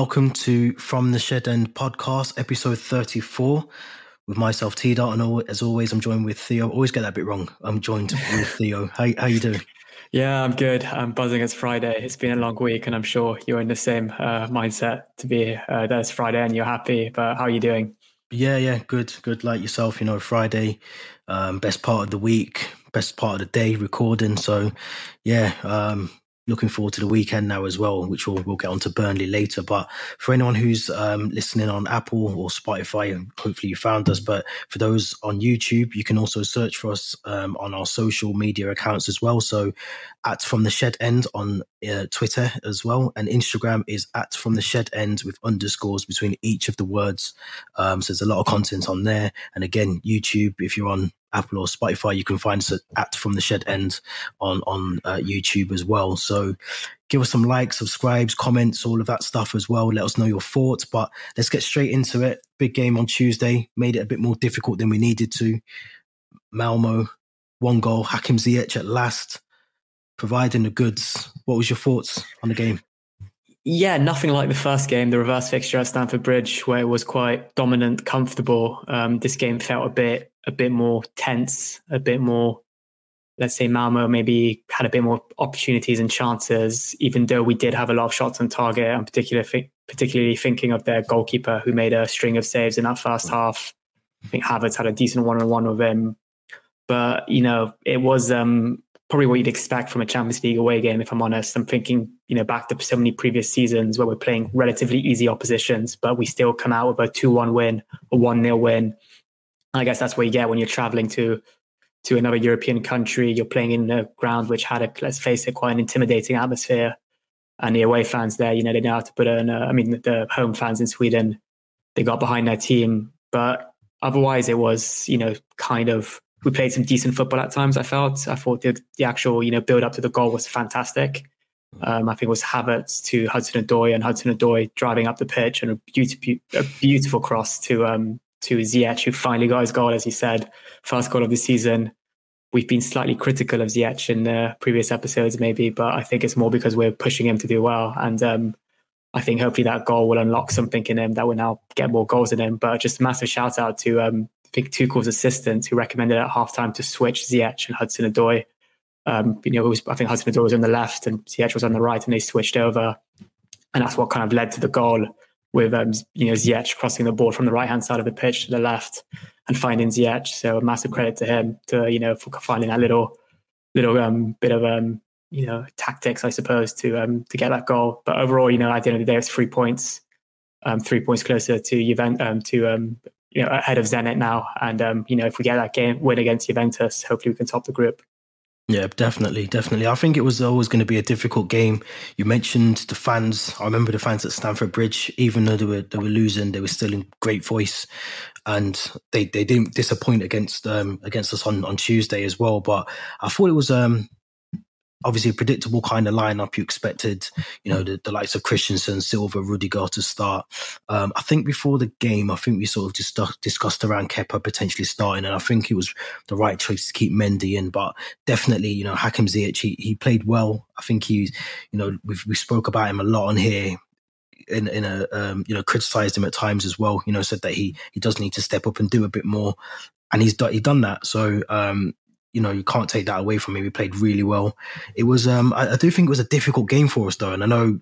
Welcome to From the Shed End podcast, episode 34, with myself, T Dot. And as always, I'm joined with Theo. I always get that bit wrong. I'm joined with Theo. How, how you doing? Yeah, I'm good. I'm buzzing. It's Friday. It's been a long week, and I'm sure you're in the same uh, mindset to be uh, that it's Friday and you're happy. But how are you doing? Yeah, yeah, good, good. Like yourself, you know, Friday, um, best part of the week, best part of the day, recording. So, yeah, um, looking forward to the weekend now as well, which we'll, we'll get on to Burnley later. But for anyone who's um, listening on Apple or Spotify, and hopefully you found us, but for those on YouTube, you can also search for us um, on our social media accounts as well. So at From the Shed End on uh, Twitter as well. And Instagram is at From the Shed End with underscores between each of the words. Um, so there's a lot of content on there. And again, YouTube, if you're on Apple or Spotify, you can find us at, From the Shed End on on uh, YouTube as well. So give us some likes, subscribes, comments, all of that stuff as well. Let us know your thoughts. But let's get straight into it. Big game on Tuesday made it a bit more difficult than we needed to. Malmo, one goal. Hakim Ziyech at last providing the goods. What was your thoughts on the game? Yeah, nothing like the first game, the reverse fixture at Stamford Bridge, where it was quite dominant, comfortable. Um, this game felt a bit a bit more tense, a bit more, let's say Malmo maybe had a bit more opportunities and chances, even though we did have a lot of shots on target. I'm particularly, particularly thinking of their goalkeeper who made a string of saves in that first half. I think Havertz had a decent one on one with him. But, you know, it was um, probably what you'd expect from a Champions League away game, if I'm honest. I'm thinking, you know, back to so many previous seasons where we're playing relatively easy oppositions, but we still come out with a 2 1 win, a 1 0 win. I guess that's what you get when you're traveling to to another European country. You're playing in a ground which had a let's face it, quite an intimidating atmosphere. And the away fans there, you know, they know how to put in. I mean, the home fans in Sweden, they got behind their team, but otherwise, it was you know kind of we played some decent football at times. I felt. I thought the, the actual you know build up to the goal was fantastic. Um, I think it was Havertz to Hudson Odoi and Hudson Odoi driving up the pitch and a beautiful, a beautiful cross to um, to Ziyech, who finally got his goal, as he said, first goal of the season. We've been slightly critical of Ziyech in the previous episodes, maybe, but I think it's more because we're pushing him to do well. And um, I think hopefully that goal will unlock something in him that will now get more goals in him. But just a massive shout out to um, I think Tuchel's assistant who recommended at halftime to switch Ziyech and Hudson Odoi. Um, you know, was, I think Hudson Odoi was on the left and Ziyech was on the right, and they switched over, and that's what kind of led to the goal with um, you know Ziyech crossing the ball from the right hand side of the pitch to the left and finding Ziyech. So a massive credit to him to you know for finding that little little um, bit of um, you know tactics, I suppose, to um, to get that goal. But overall, you know, at the end of the day, it's three points, um, three points closer to Juventus, um, to um, you know ahead of Zenit now. And um, you know, if we get that game win against Juventus, hopefully we can top the group. Yeah, definitely, definitely. I think it was always going to be a difficult game. You mentioned the fans. I remember the fans at Stamford Bridge, even though they were they were losing, they were still in great voice, and they, they didn't disappoint against um against us on, on Tuesday as well. But I thought it was um obviously a predictable kind of lineup you expected, you know, the, the likes of Christensen, Silva, Rudiger to start. Um, I think before the game, I think we sort of just discussed around Kepa potentially starting, and I think it was the right choice to keep Mendy in. But definitely, you know, Hakim Ziyech, he, he played well. I think he's, you know, we've, we spoke about him a lot on here in in a um, you know criticized him at times as well. You know, said that he he does need to step up and do a bit more, and he's done he done that. So um, you know, you can't take that away from him. He played really well. It was, um, I, I, do think it was a difficult game for us though. And I know,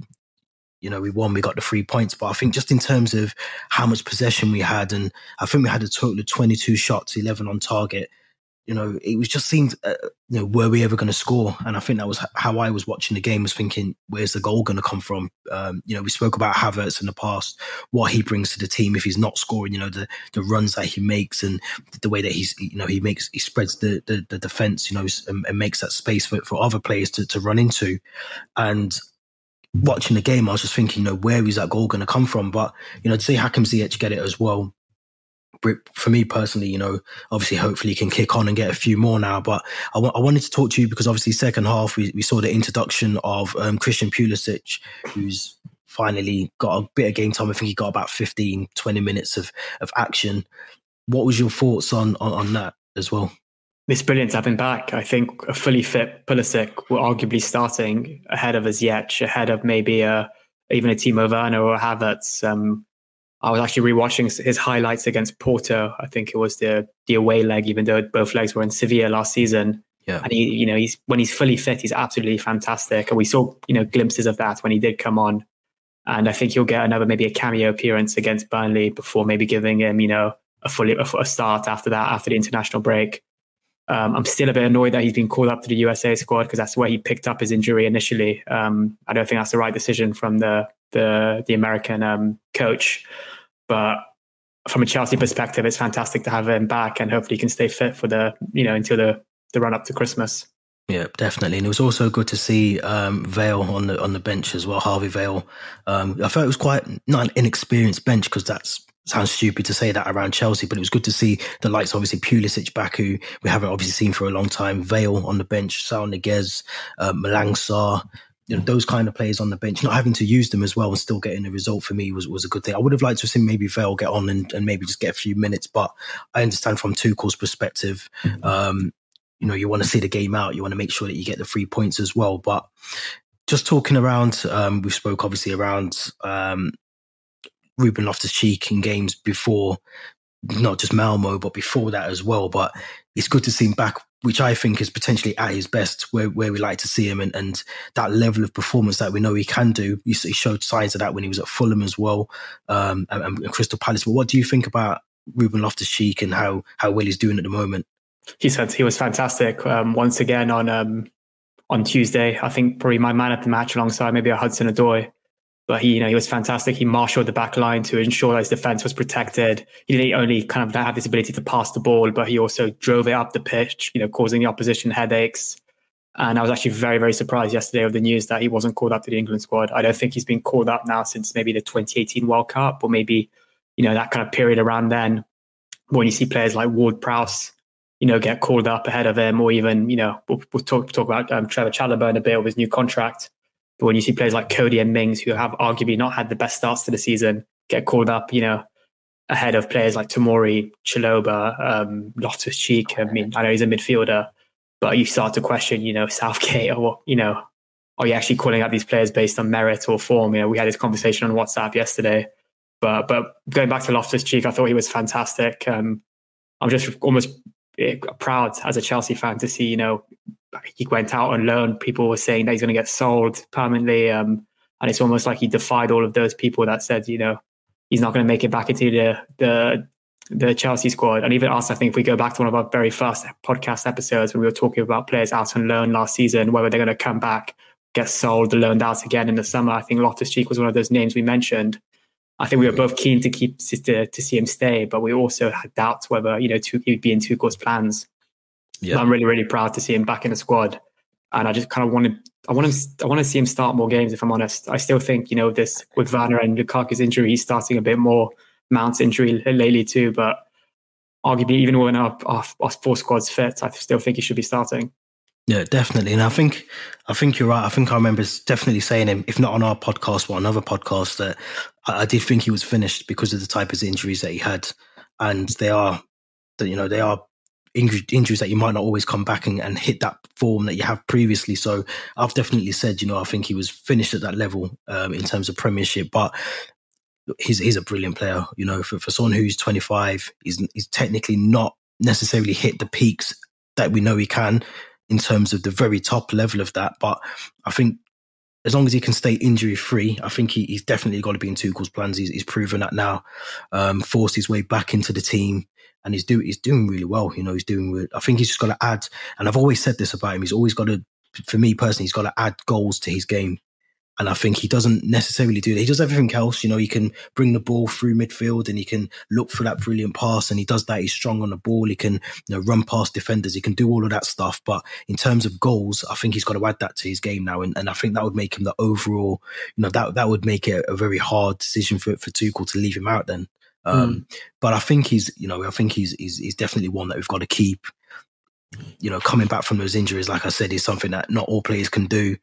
you know, we won, we got the three points, but I think just in terms of how much possession we had, and I think we had a total of 22 shots, 11 on target you know, it was just seemed, uh, you know, were we ever going to score? And I think that was how I was watching the game, was thinking, where's the goal going to come from? Um, you know, we spoke about Havertz in the past, what he brings to the team if he's not scoring. You know, the the runs that he makes and the way that he's, you know, he makes he spreads the the, the defense, you know, and, and, makes that space for for other players to to run into. And watching the game, I was just thinking, you know, where is that goal going to come from? But you know, to see Hakim Ziyech get it as well for me personally, you know, obviously, hopefully, can kick on and get a few more now. But I, w- I wanted to talk to you because obviously, second half we, we saw the introduction of um, Christian Pulisic, who's finally got a bit of game time. I think he got about 15, 20 minutes of of action. What was your thoughts on on, on that as well? It's brilliant to have him back. I think a fully fit Pulisic will arguably starting ahead of a Ziyech, ahead of maybe a even a Timo Werner or Havertz. Um, I was actually rewatching his highlights against Porto. I think it was the the away leg, even though both legs were in Sevilla last season. Yeah. And he, you know, he's when he's fully fit, he's absolutely fantastic. And we saw, you know, glimpses of that when he did come on. And I think he'll get another maybe a cameo appearance against Burnley before maybe giving him, you know, a fully a, start after that after the international break. Um, I'm still a bit annoyed that he's been called up to the USA squad because that's where he picked up his injury initially. Um, I don't think that's the right decision from the the the American um, coach. But from a Chelsea perspective, it's fantastic to have him back, and hopefully he can stay fit for the you know until the the run up to Christmas. Yeah, definitely, and it was also good to see um, Vale on the on the bench as well. Harvey Vale, um, I felt it was quite not an inexperienced bench because that's sounds stupid to say that around Chelsea, but it was good to see the likes, obviously Pulisic back, who we haven't obviously seen for a long time. Vale on the bench, Saul Niguez, uh, Malang Sarr, you know, those kind of players on the bench, not having to use them as well and still getting a result for me was, was a good thing. I would have liked to have seen maybe Vale get on and, and maybe just get a few minutes, but I understand from Tuchel's perspective, um, you know, you want to see the game out. You want to make sure that you get the three points as well. But just talking around, um, we spoke obviously around um, Ruben Loftus Cheek in games before, not just Malmo, but before that as well. But it's good to see him back which I think is potentially at his best, where, where we like to see him, and, and that level of performance that we know he can do. He, showed signs of that when he was at Fulham as well, um, and, and, Crystal Palace. But what do you think about Ruben Loftus Cheek and how how well he's doing at the moment? He said he was fantastic um, once again on um, on Tuesday. I think probably my man at the match alongside maybe a Hudson Odoi. But he, you know, he was fantastic. He marshaled the back line to ensure that his defense was protected. He didn't only kind of have this ability to pass the ball, but he also drove it up the pitch, you know, causing the opposition headaches. And I was actually very, very surprised yesterday with the news that he wasn't called up to the England squad. I don't think he's been called up now since maybe the 2018 World Cup or maybe, you know, that kind of period around then when you see players like Ward Prowse, you know, get called up ahead of him or even, you know, we'll, we'll talk, talk about um, Trevoh Chalobah in a bit with his new contract. But when you see players like Coady and Mings, who have arguably not had the best starts to the season, get called up, you know, ahead of players like Tomori, Chalobah, um, Loftus Cheek. I mean, I know he's a midfielder, but you start to question, you know, Southgate or, you know, are you actually calling out these players based on merit or form? You know, we had this conversation on WhatsApp yesterday. But but going back to Loftus Cheek, I thought he was fantastic. Um, I'm just almost eh, proud as a Chelsea fan to see, you know, he went out on loan. People were saying that he's going to get sold permanently. Um, and it's almost like he defied all of those people that said, you know, he's not going to make it back into the, the, the Chelsea squad. And even us, I think if we go back to one of our very first podcast episodes when we were talking about players out on loan last season, whether they're going to come back, get sold, loaned out again in the summer. I think Loftus Cheek was one of those names we mentioned. I think we were both keen to keep to, to see him stay, but we also had doubts whether you know he would be in Tuchel's plans. Yeah. I'm really, really proud to see him back in the squad. And I just kind of wanted, I want him, I want to see him start more games. If I'm honest, I still think you know this with Werner and Lukaku's injury, he's starting a bit more. Mount's injury lately too, but arguably even when our, our, our four squads fit, I still think he should be starting. Yeah, definitely. And I think I think you're right. I think I remember definitely saying him, if not on our podcast, but another podcast, that I, I, did think he was finished because of the type of injuries that he had. And they are you know, they are injuries that you might not always come back and, and, hit that form that you have previously. So I've definitely said, you know, I think he was finished at that level um, in terms of Premiership, but he's he's a brilliant player. You know, for, for someone who's 25, he's he's technically not necessarily hit the peaks that we know he can in terms of the very top level of that. But I think as long as he can stay injury free, I think he, he's definitely got to be in Tuchel's plans. He's, he's proven that now. Um, forced his way back into the team and he's doing he's doing really well. You know, he's doing. I think he's just got to add. And I've always said this about him. He's always got to. For me personally, he's got to add goals to his game. And I think he doesn't necessarily do that. He does everything else. You know, he can bring the ball through midfield and he can look for that brilliant pass and he does that. He's strong on the ball. He can, you know, run past defenders. He can do all of that stuff. But in terms of goals, I think he's got to add that to his game now. And, and I think that would make him the overall, you know, that, that would make it a very hard decision for, for Tuchel to leave him out then. Um, mm. But I think he's, you know, I think he's, he's, he's definitely one that we've got to keep. You know, coming back from those injuries, like I said, is something that not all players can do.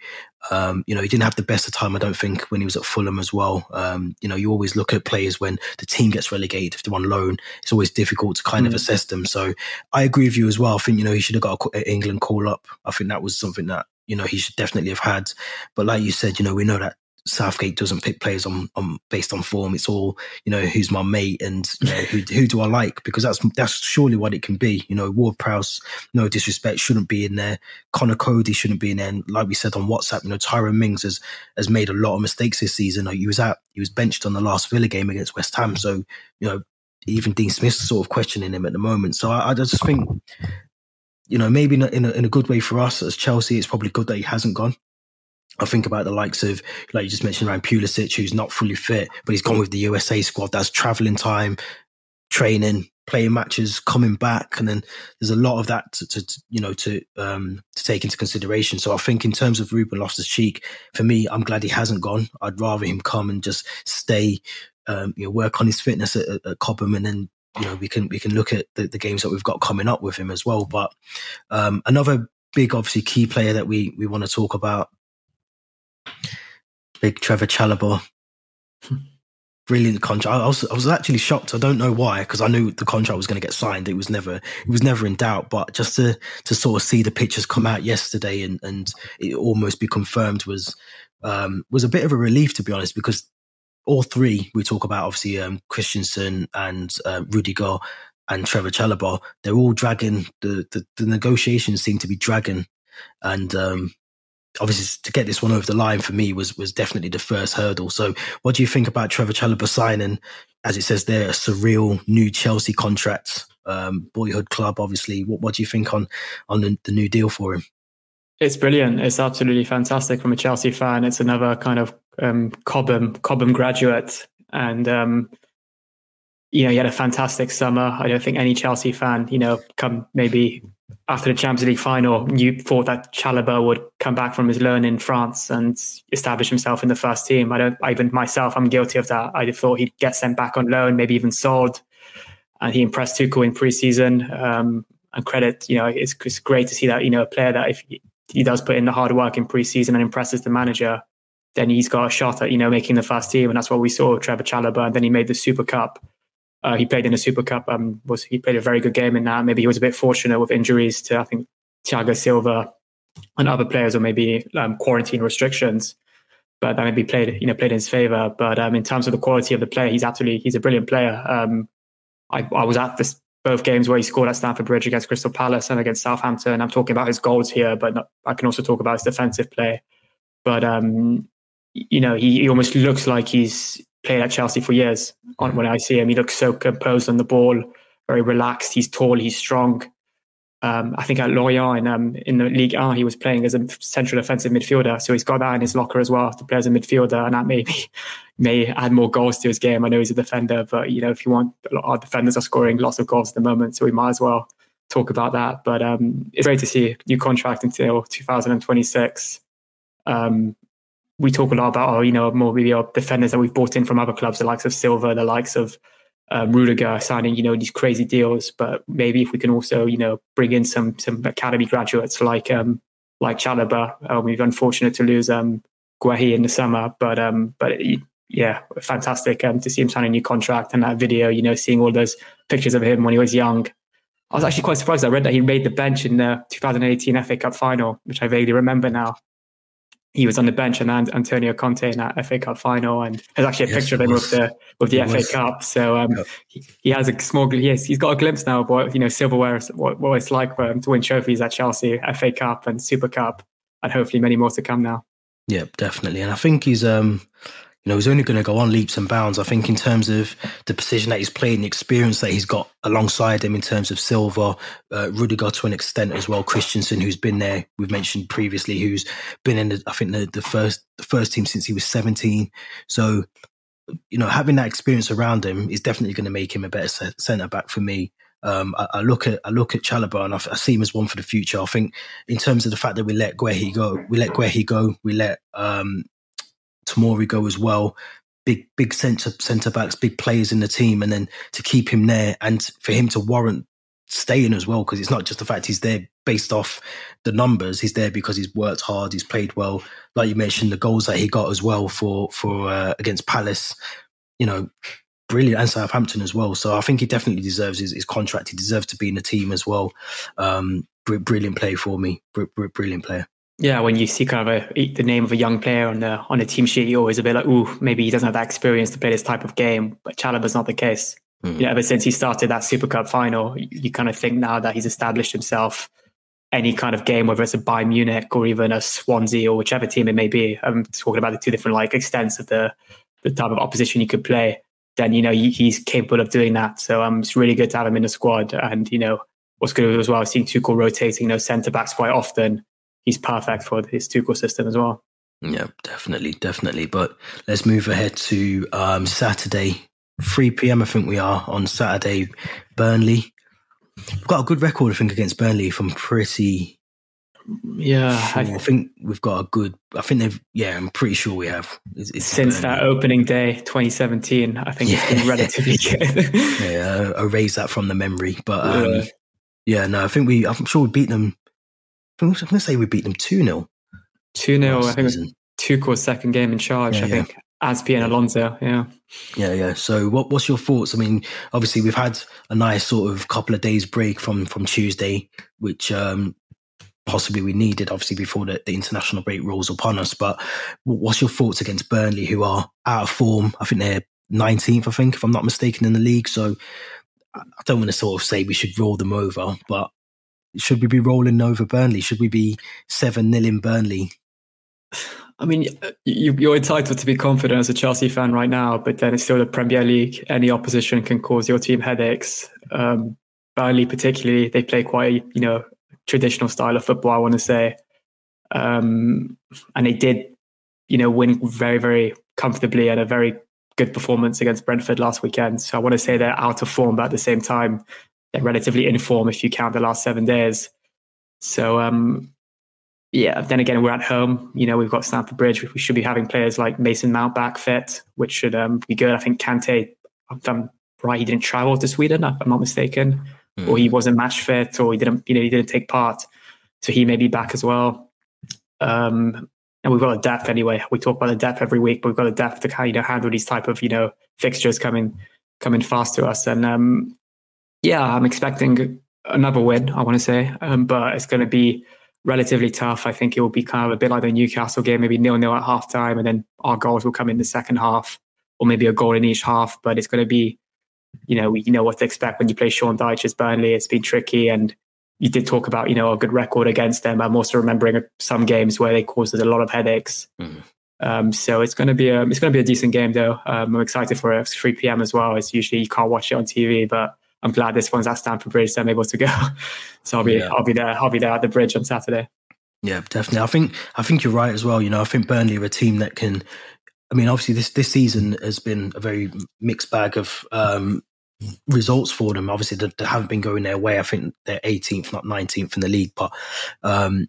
Um, you know, he didn't have the best of time, I don't think, when he was at Fulham as well. Um, you know, you always look at players when the team gets relegated, if they're on loan, it's always difficult to kind mm. of assess them. So I agree with you as well. I think, you know, he should have got an England call up. I think that was something that, you know, he should definitely have had. But like you said, you know, we know that Southgate doesn't pick players on, on based on form. It's all you know who's my mate and you know, who who do I like because that's that's surely what it can be. You know, Ward Prowse, no disrespect, shouldn't be in there. Conor Coady shouldn't be in there. And like we said on WhatsApp, you know, Tyrone Mings has has made a lot of mistakes this season. He was out, he was benched on the last Villa game against West Ham. So you know, even Dean Smith's sort of questioning him at the moment. So I, I just think you know, maybe in a, in a good way for us as Chelsea, it's probably good that he hasn't gone. I think about the likes of, like you just mentioned, around Pulisic, who's not fully fit, but he's gone with the USA squad. That's traveling time, training, playing matches, coming back, and then there's a lot of that to, to you know to um, to take into consideration. So I think in terms of Ruben Loftus Cheek, for me, I'm glad he hasn't gone. I'd rather him come and just stay, um, you know, work on his fitness at, at Cobham, and then you know we can we can look at the, the games that we've got coming up with him as well. But um, another big, obviously, key player that we we want to talk about, big Trevoh Chalobah. Brilliant contract. I was I was actually shocked. I don't know why, because I knew the contract was going to get signed. It was never it was never in doubt. But just to to sort of see the pictures come out yesterday and and it almost be confirmed was um, was a bit of a relief to be honest, because all three we talk about obviously um, Christensen and uh, Rudiger and Trevoh Chalobah. They're all dragging the, the, the negotiations seem to be dragging, and um, obviously to get this one over the line for me was was definitely the first hurdle. So, what do you think about Trevoh Chalobah signing, as it says there, a surreal new Chelsea contract, um, boyhood club? Obviously, what what do you think on on the, the new deal for him? It's brilliant. It's absolutely fantastic from a Chelsea fan. It's another kind of um, Cobham Cobham graduate, and um, you know he had a fantastic summer. I don't think any Chelsea fan, you know, come maybe after the Champions League final, you thought that Chalobah would come back from his loan in France and establish himself in the first team. I don't. Even myself, I'm guilty of that. I thought he'd get sent back on loan, maybe even sold. And he impressed Tuchel in preseason. Um, and credit, you know, it's, it's great to see that you know a player that if he does put in the hard work in preseason and impresses the manager, then he's got a shot at you know making the first team, and that's what we saw with Trevoh Chalobah. And then he made the Super Cup. Uh, he played in the Super Cup. Um, was he played a very good game in that? Maybe he was a bit fortunate with injuries to I think Thiago Silva and other players, or maybe um, quarantine restrictions. But that maybe played you know played in his favor. But um, in terms of the quality of the player, he's absolutely he's a brilliant player. Um, I, I was at this both games where he scored at Stamford Bridge against Crystal Palace and against Southampton. I'm talking about his goals here, but not, I can also talk about his defensive play. But um, you know, he, he, almost looks like he's played at Chelsea for years. On when I see him, he looks so composed on the ball, very relaxed. He's tall, he's strong. Um, I think at Lorient in, um, in the League 1, he was playing as a central offensive midfielder. So he's got that in his locker as well to play as a midfielder. And that maybe may add more goals to his game. I know he's a defender, but you know, if you want, our defenders are scoring lots of goals at the moment. So we might as well talk about that. But um, it's great to see new contract until 2026. Um, we talk a lot about, oh, you know, more maybe our defenders that we've bought in from other clubs, the likes of Silva, the likes of um, Rudiger signing, you know, these crazy deals. But maybe if we can also, you know, bring in some some academy graduates like um, like Chalobah. Uh, we've unfortunate to lose um, Guehi in the summer, but um, but yeah, fantastic um, to see him sign a new contract and that video. You know, seeing all those pictures of him when he was young. I was actually quite surprised. I read that he made the bench in the 2018 FA Cup final, which I vaguely remember now he was on the bench and Antonio Conte in that FA Cup final, and there's actually a yes, picture of him with the with the FA was. Cup. So um, he, he, has a small, has, he's got a glimpse now of what you know silverware, what, what it's like for him to win trophies at Chelsea, FA Cup and Super Cup, and hopefully many more to come now. Yeah, definitely, and I think he's um you know, he's only going to go on leaps and bounds. I think in terms of the position that he's played and the experience that he's got alongside him in terms of Silva, uh, Rudiger to an extent as well, Christensen, who's been there, we've mentioned previously, who's been in the, I think the, the first, the first team since he was 17. So, you know, having that experience around him is definitely going to make him a better centre back for me. Um, I, I, look at I look at Chalobah and I, I, see him as one for the future. I think in terms of the fact that we let Guehi go, we let Guehi go, we let um, Tomori go as well. Big, big centre centre backs, big players in the team, and then to keep him there and for him to warrant staying as well, because it's not just the fact he's there based off the numbers. He's there because he's worked hard, he's played well. Like you mentioned, the goals that he got as well for for uh, against Palace, you know, brilliant, and Southampton as well. So I think he definitely deserves his, his contract. He deserves to be in the team as well. Um, brilliant play for me, brilliant player. Yeah, when you see kind of a, the name of a young player on the on a team sheet, you're always a bit like, ooh, maybe he doesn't have that experience to play this type of game. But Chalobah's not the case. Mm. You know, ever since he started that Super Cup final, you, you kind of think now that he's established himself. Any kind of game, whether it's a Bayern Munich or even a Swansea or whichever team it may be, I'm talking about the two different like extents of the the type of opposition you could play. Then you know he's capable of doing that. So um, it's really good to have him in the squad. And you know what's good as well, seeing Tuchel rotating those centre backs quite often he's perfect for his Tuchel system as well. Yeah, definitely, definitely. But let's move ahead to um, Saturday, 3 p.m. I think we are on Saturday, Burnley. We've got a good record, I think, against Burnley. From pretty, yeah, sure. I, I, think we've got a good. I think they've. Yeah, I'm pretty sure we have. It's, it's Since Burnley. that opening day, 2017, I think yeah. it's been relatively good. yeah, erase that from the memory. But um, yeah. yeah, no, I think we. I'm sure we beat them I'm going to say we beat them 2 0. 2 0. I think season. Tuchel's second game in charge, yeah, I think. Yeah. Azpi and Alonso, yeah. Yeah, yeah. So what what's your thoughts? I mean, obviously we've had a nice sort of couple of days break from from Tuesday, which um possibly we needed, obviously, before the, the international break rolls upon us. But what's your thoughts against Burnley, who are out of form? I think they're 19th, I think, if I'm not mistaken, in the league. So I don't want to sort of say we should roll them over, but should we be rolling over Burnley? Should we be 7 0 in Burnley? I mean, you're entitled to be confident as a Chelsea fan right now, but then it's still the Premier League. Any opposition can cause your team headaches. Um, Burnley, particularly, they play quite a you know traditional style of football. I want to say, um, and they did, you know, win very very comfortably and a very good performance against Brentford last weekend. So I want to say they're out of form, but at the same time, they're relatively in form if you count the last seven days. So um, yeah, then again, we're at home. You know, we've got Stamford Bridge. We should be having players like Mason Mount back fit, which should um, be good. I think Kante, if I'm right, he didn't travel to Sweden, if I'm not mistaken, mm. or he wasn't match fit, or he didn't, you know, he didn't take part. So he may be back as well. Um, and we've got a depth anyway. We talk about the depth every week, but we've got a depth to you know handle these type of you know fixtures coming coming fast to us. And um, yeah, I'm expecting another win, I want to say, um, but it's going to be relatively tough. I think it will be kind of a bit like the Newcastle game, maybe nil nil at half time, and then our goals will come in the second half, or maybe a goal in each half. But it's going to be, you know, you know what to expect when you play Sean Dyche's Burnley. It's been tricky, and you did talk about, you know, a good record against them. I'm also remembering some games where they caused us a lot of headaches. Mm. Um, so it's going to be a it's going to be a decent game though. Um, I'm excited for it. It's 3 p.m. as well. It's usually you can't watch it on TV, but I'm glad this one's at Stamford Bridge, so I'm able to go. so I'll be yeah. I'll be there. I'll be there at the bridge on Saturday. Yeah, definitely. I think I think you're right as well. You know, I think Burnley are a team that can. I mean, obviously this this season has been a very mixed bag of um, results for them. Obviously, they, they, haven't been going their way. I think they're 18th, not 19th in the league, but um,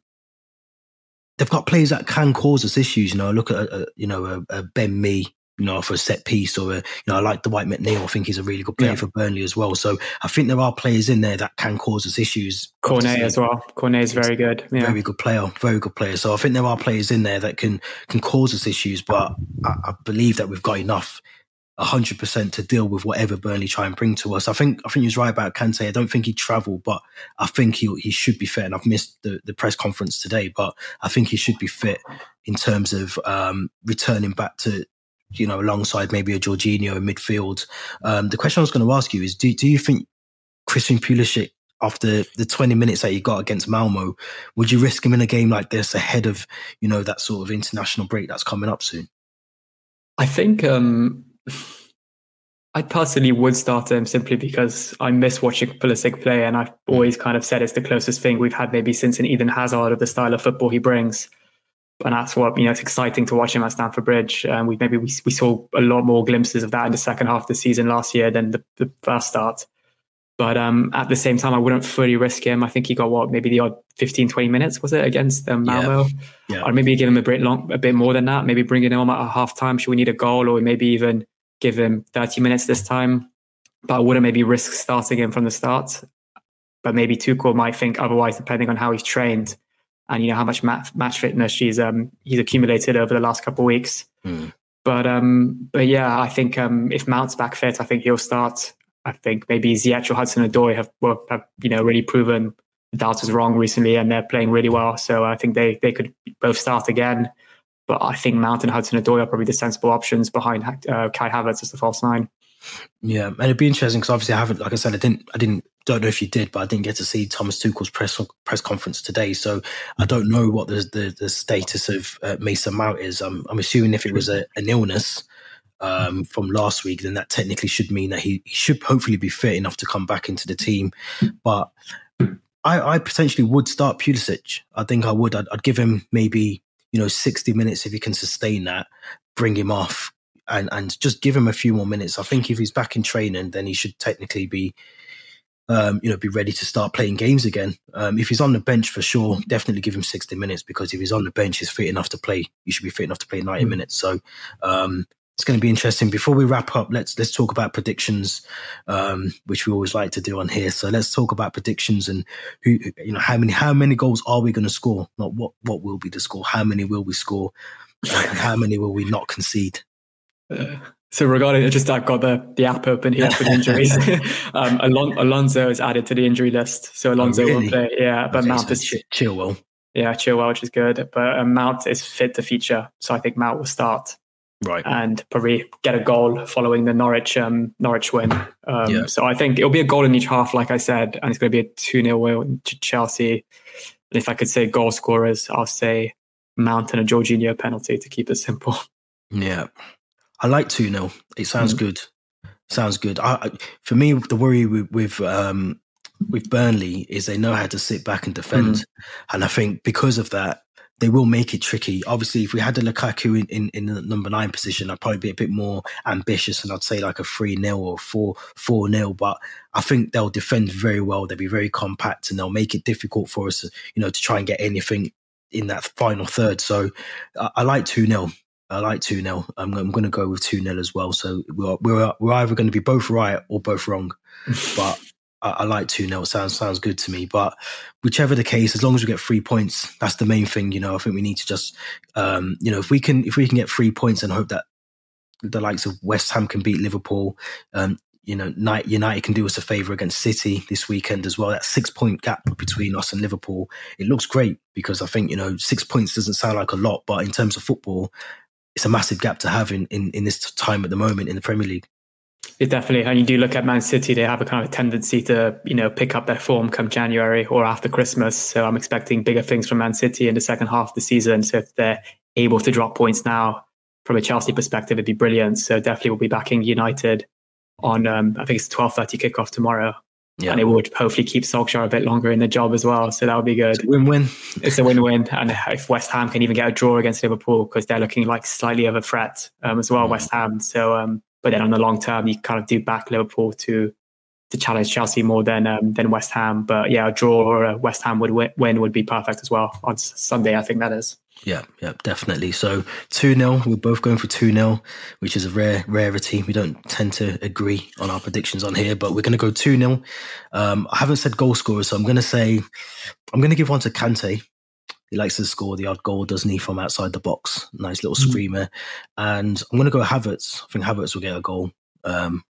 they've got players that can cause us issues. You know, look at a, you know a, a Ben Mee you know, for a set piece or a, you know, I like Dwight McNeil. I think he's a really good player yeah. for Burnley as well. So I think there are players in there that can cause us issues. Cornet as well. Cornet is very good. Yeah. Very good player. Very good player. So I think there are players in there that can can cause us issues, but I, I believe that we've got enough. 100% to deal with whatever Burnley try and bring to us. I think I think he was right about Kante. I don't think he'd travel, but I think he he should be fit. And I've missed the, the press conference today, but I think he should be fit in terms of um, returning back to you know, alongside maybe a Jorginho in midfield. Um, the question I was going to ask you is, do, do you think Christian Pulisic, after the 20 minutes that he got against Malmo, would you risk him in a game like this ahead of, you know, that sort of international break that's coming up soon? I think um, I personally would start him simply because I miss watching Pulisic play, and I've always kind of said it's the closest thing we've had maybe since an Eden Hazard of the style of football he brings and that's what you know. It's exciting to watch him at Stamford Bridge. Um, we maybe we, we saw a lot more glimpses of that in the second half of the season last year than the, the first start. But um, at the same time, I wouldn't fully risk him. I think he got what maybe the odd 15, 20 minutes was it against um, Malmo? Yeah. yeah. Or maybe give him a bit long, a bit more than that. Maybe bring him on at half time. Should we need a goal, or maybe even give him 30 minutes this time? But I wouldn't maybe risk starting him from the start. But maybe Tuchel might think otherwise, depending on how he's trained and you know how much match, match fitness he's um, he's accumulated over the last couple of weeks. Mm. But um, but yeah, I think um, if Mount's back fit, I think he'll start. I think maybe Ziyech or Hudson Odoi have, well, have you know really proven Dallas was wrong recently, and they're playing really well. So I think they they could both start again. But I think Mount and Hudson Odoi are probably the sensible options behind uh, Kai Havertz as the false nine. Yeah, and it'd be interesting because obviously I haven't, like I said, I didn't, I didn't, don't know if you did, but I didn't get to see Thomas Tuchel's press press conference today, so I don't know what the the, the status of uh, Mason Mount is. I'm, I'm assuming if it was a, an illness um, from last week, then that technically should mean that he, he should hopefully be fit enough to come back into the team. But I, I potentially would start Pulisic. I think I would. I'd, I'd give him maybe you know 60 minutes if he can sustain that. Bring him off, and and just give him a few more minutes. I think if he's back in training, then he should technically be, um, you know, be ready to start playing games again. Um, if he's on the bench for sure, definitely give him sixty minutes because if he's on the bench, he's fit enough to play. You should be fit enough to play ninety mm. minutes. So. Um, it's going to be interesting. Before we wrap up, let's let's talk about predictions, um, which we always like to do on here. So let's talk about predictions and who you know how many how many goals are we going to score? Not what what will be the score. How many will we score? and how many will we not concede? Uh, so regarding, I just I've got the, the app open here for injuries. um, Alon- Alonso is added to the injury list, so Alonso oh, really? will play. Yeah, but Mount is ch- Chilwell. Yeah, Chilwell, which is good, but um, Mount is fit to feature, so I think Mount will start. Right, and probably get a goal following the Norwich um, Norwich win. Um, yeah. So I think it'll be a goal in each half, like I said, and it's going to be a two 0 win to Chelsea. And if I could say goal scorers, I'll say Mount and a Jorginho penalty to keep it simple. Yeah, I like 2 0. It sounds mm. good. Sounds good. I, for me, the worry with, with, um, with Burnley is they know how to sit back and defend. Mm. And I think because of that, they will make it tricky. Obviously, if we had a Lukaku in, in, in the number nine position, I'd probably be a bit more ambitious and I'd say like a 3 0 or 4 4 0. But I think they'll defend very well. They'll be very compact and they'll make it difficult for us, you know, to try and get anything in that final third. So I, I like 2 0. I like 2 0. I'm, I'm going to go with 2 0 as well. So we're, we're, we're either going to be both right or both wrong. but I, I like 2 0. Sounds, sounds good to me. But whichever the case, as long as we get three points, that's the main thing. You know, I think we need to just, um, you know, if we can, if we can get three points and hope that the likes of West Ham can beat Liverpool, um, you know, United can do us a favour against City this weekend as well. That six point gap between us and Liverpool, it looks great because I think, you know, six points doesn't sound like a lot, but in terms of football, it's a massive gap to have in, in, in this time at the moment in the Premier League. It definitely, and you do look at Man City; they have a kind of tendency to, you know, pick up their form come January or after Christmas. So I'm expecting bigger things from Man City in the second half of the season. So if they're able to drop points now, from a Chelsea perspective, it'd be brilliant. So definitely, we'll be backing United on. Um, I think it's twelve thirty kickoff tomorrow. Yeah. And it would hopefully keep Solskjaer a bit longer in the job as well. So that would be good. Win win. It's a win win. And if West Ham can even get a draw against Liverpool, because they're looking like slightly of a threat um, as well, mm. West Ham. So, um, but then on the long term, you kind of do back Liverpool to to challenge Chelsea more than um, than West Ham. But yeah, a draw or a West Ham would win would be perfect as well on Sunday. I think that is. Yeah, yeah, definitely. So 2 0, we're both going for 2 0, which is a rare rarity. We don't tend to agree on our predictions on here, but we're going to go 2 0. Um, I haven't said goal scorers, so I'm going to say, I'm going to give one to Kante. He likes to score the odd goal, doesn't he, from outside the box? Nice little mm. screamer. And I'm going to go Havertz. I think Havertz will get a goal. Um,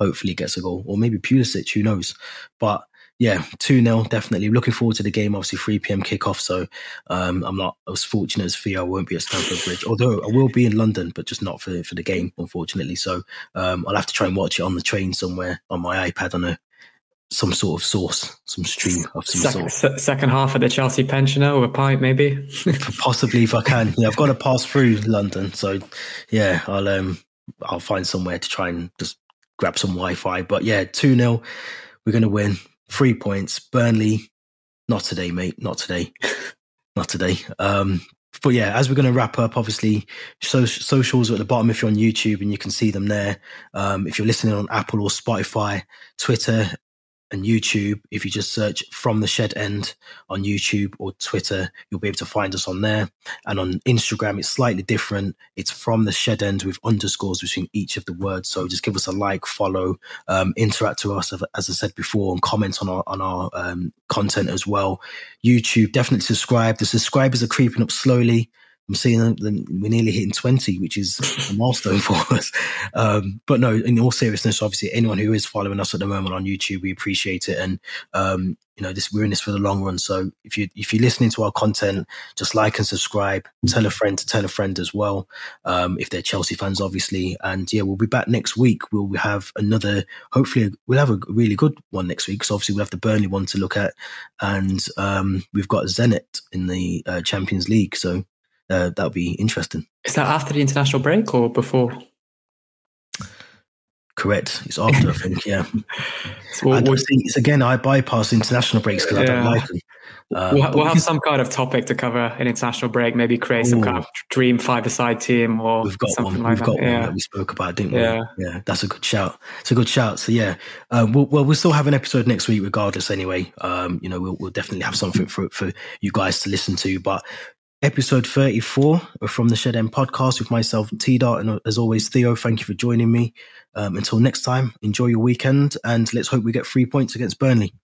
hopefully gets a goal, or maybe Pulisic, who knows? But yeah, 2 0, definitely. Looking forward to the game, obviously 3 p.m. kickoff. So um, I'm not as fortunate as Theo. I won't be at Stamford Bridge, although I will be in London, but just not for, for the game, unfortunately. So um, I'll have to try and watch it on the train somewhere on my iPad on a some sort of source, some stream of some second, sort. Second half of the Chelsea pensioner or a pint, maybe. Possibly, if I can. Yeah, I've got to pass through London, so yeah, I'll um, I'll find somewhere to try and just grab some Wi-Fi. But yeah, two 0 we're going to win three points. Burnley, not today, mate. Not today. not today. Um, but yeah, as we're going to wrap up, obviously, so, socials are at the bottom if you're on YouTube and you can see them there. Um, if you're listening on Apple or Spotify, Twitter and YouTube. If you just search from the shed end on YouTube or Twitter, you'll be able to find us on there. And on Instagram, it's slightly different. It's from the shed end with underscores between each of the words. So just give us a like, follow, um, interact with us, as I said before, and comment on our, on our um, content as well. YouTube, definitely subscribe. The subscribers are creeping up slowly I'm seeing that we're nearly hitting 20, which is a milestone for us. Um, but no, in all seriousness, obviously, anyone who is following us at the moment on YouTube, we appreciate it. And, um, you know, this we're in this for the long run. So if you if you're listening to our content, just like and subscribe. Tell a friend to tell a friend as well, um, if they're Chelsea fans, obviously. And yeah, we'll be back next week. We'll have another. Hopefully, we'll have a really good one next week. Because obviously, we have the Burnley one to look at, and um, we've got Zenit in the uh, Champions League. So uh, that'll be interesting. Is that after the international break or before? Correct. It's after, I think. Yeah. so we'll, I don't see, it's again. I bypass international breaks because yeah. I don't like them. Uh, we'll, we'll have some kind of topic to cover in international break. Maybe create some kind of dream five-a-side team, or we've got something one. Like we've got that. one that we spoke about, didn't yeah. we? Yeah, that's a good shout. It's a good shout. So yeah, um, we'll, well, we'll still have an episode next week, regardless. Anyway, um, you know, we'll, we'll definitely have something for for you guys to listen to. But episode 34 from the Shed End podcast with myself, T Dot, and as always, Theo, thank you for joining me. Um, until next time, enjoy your weekend and let's hope we get three points against Burnley.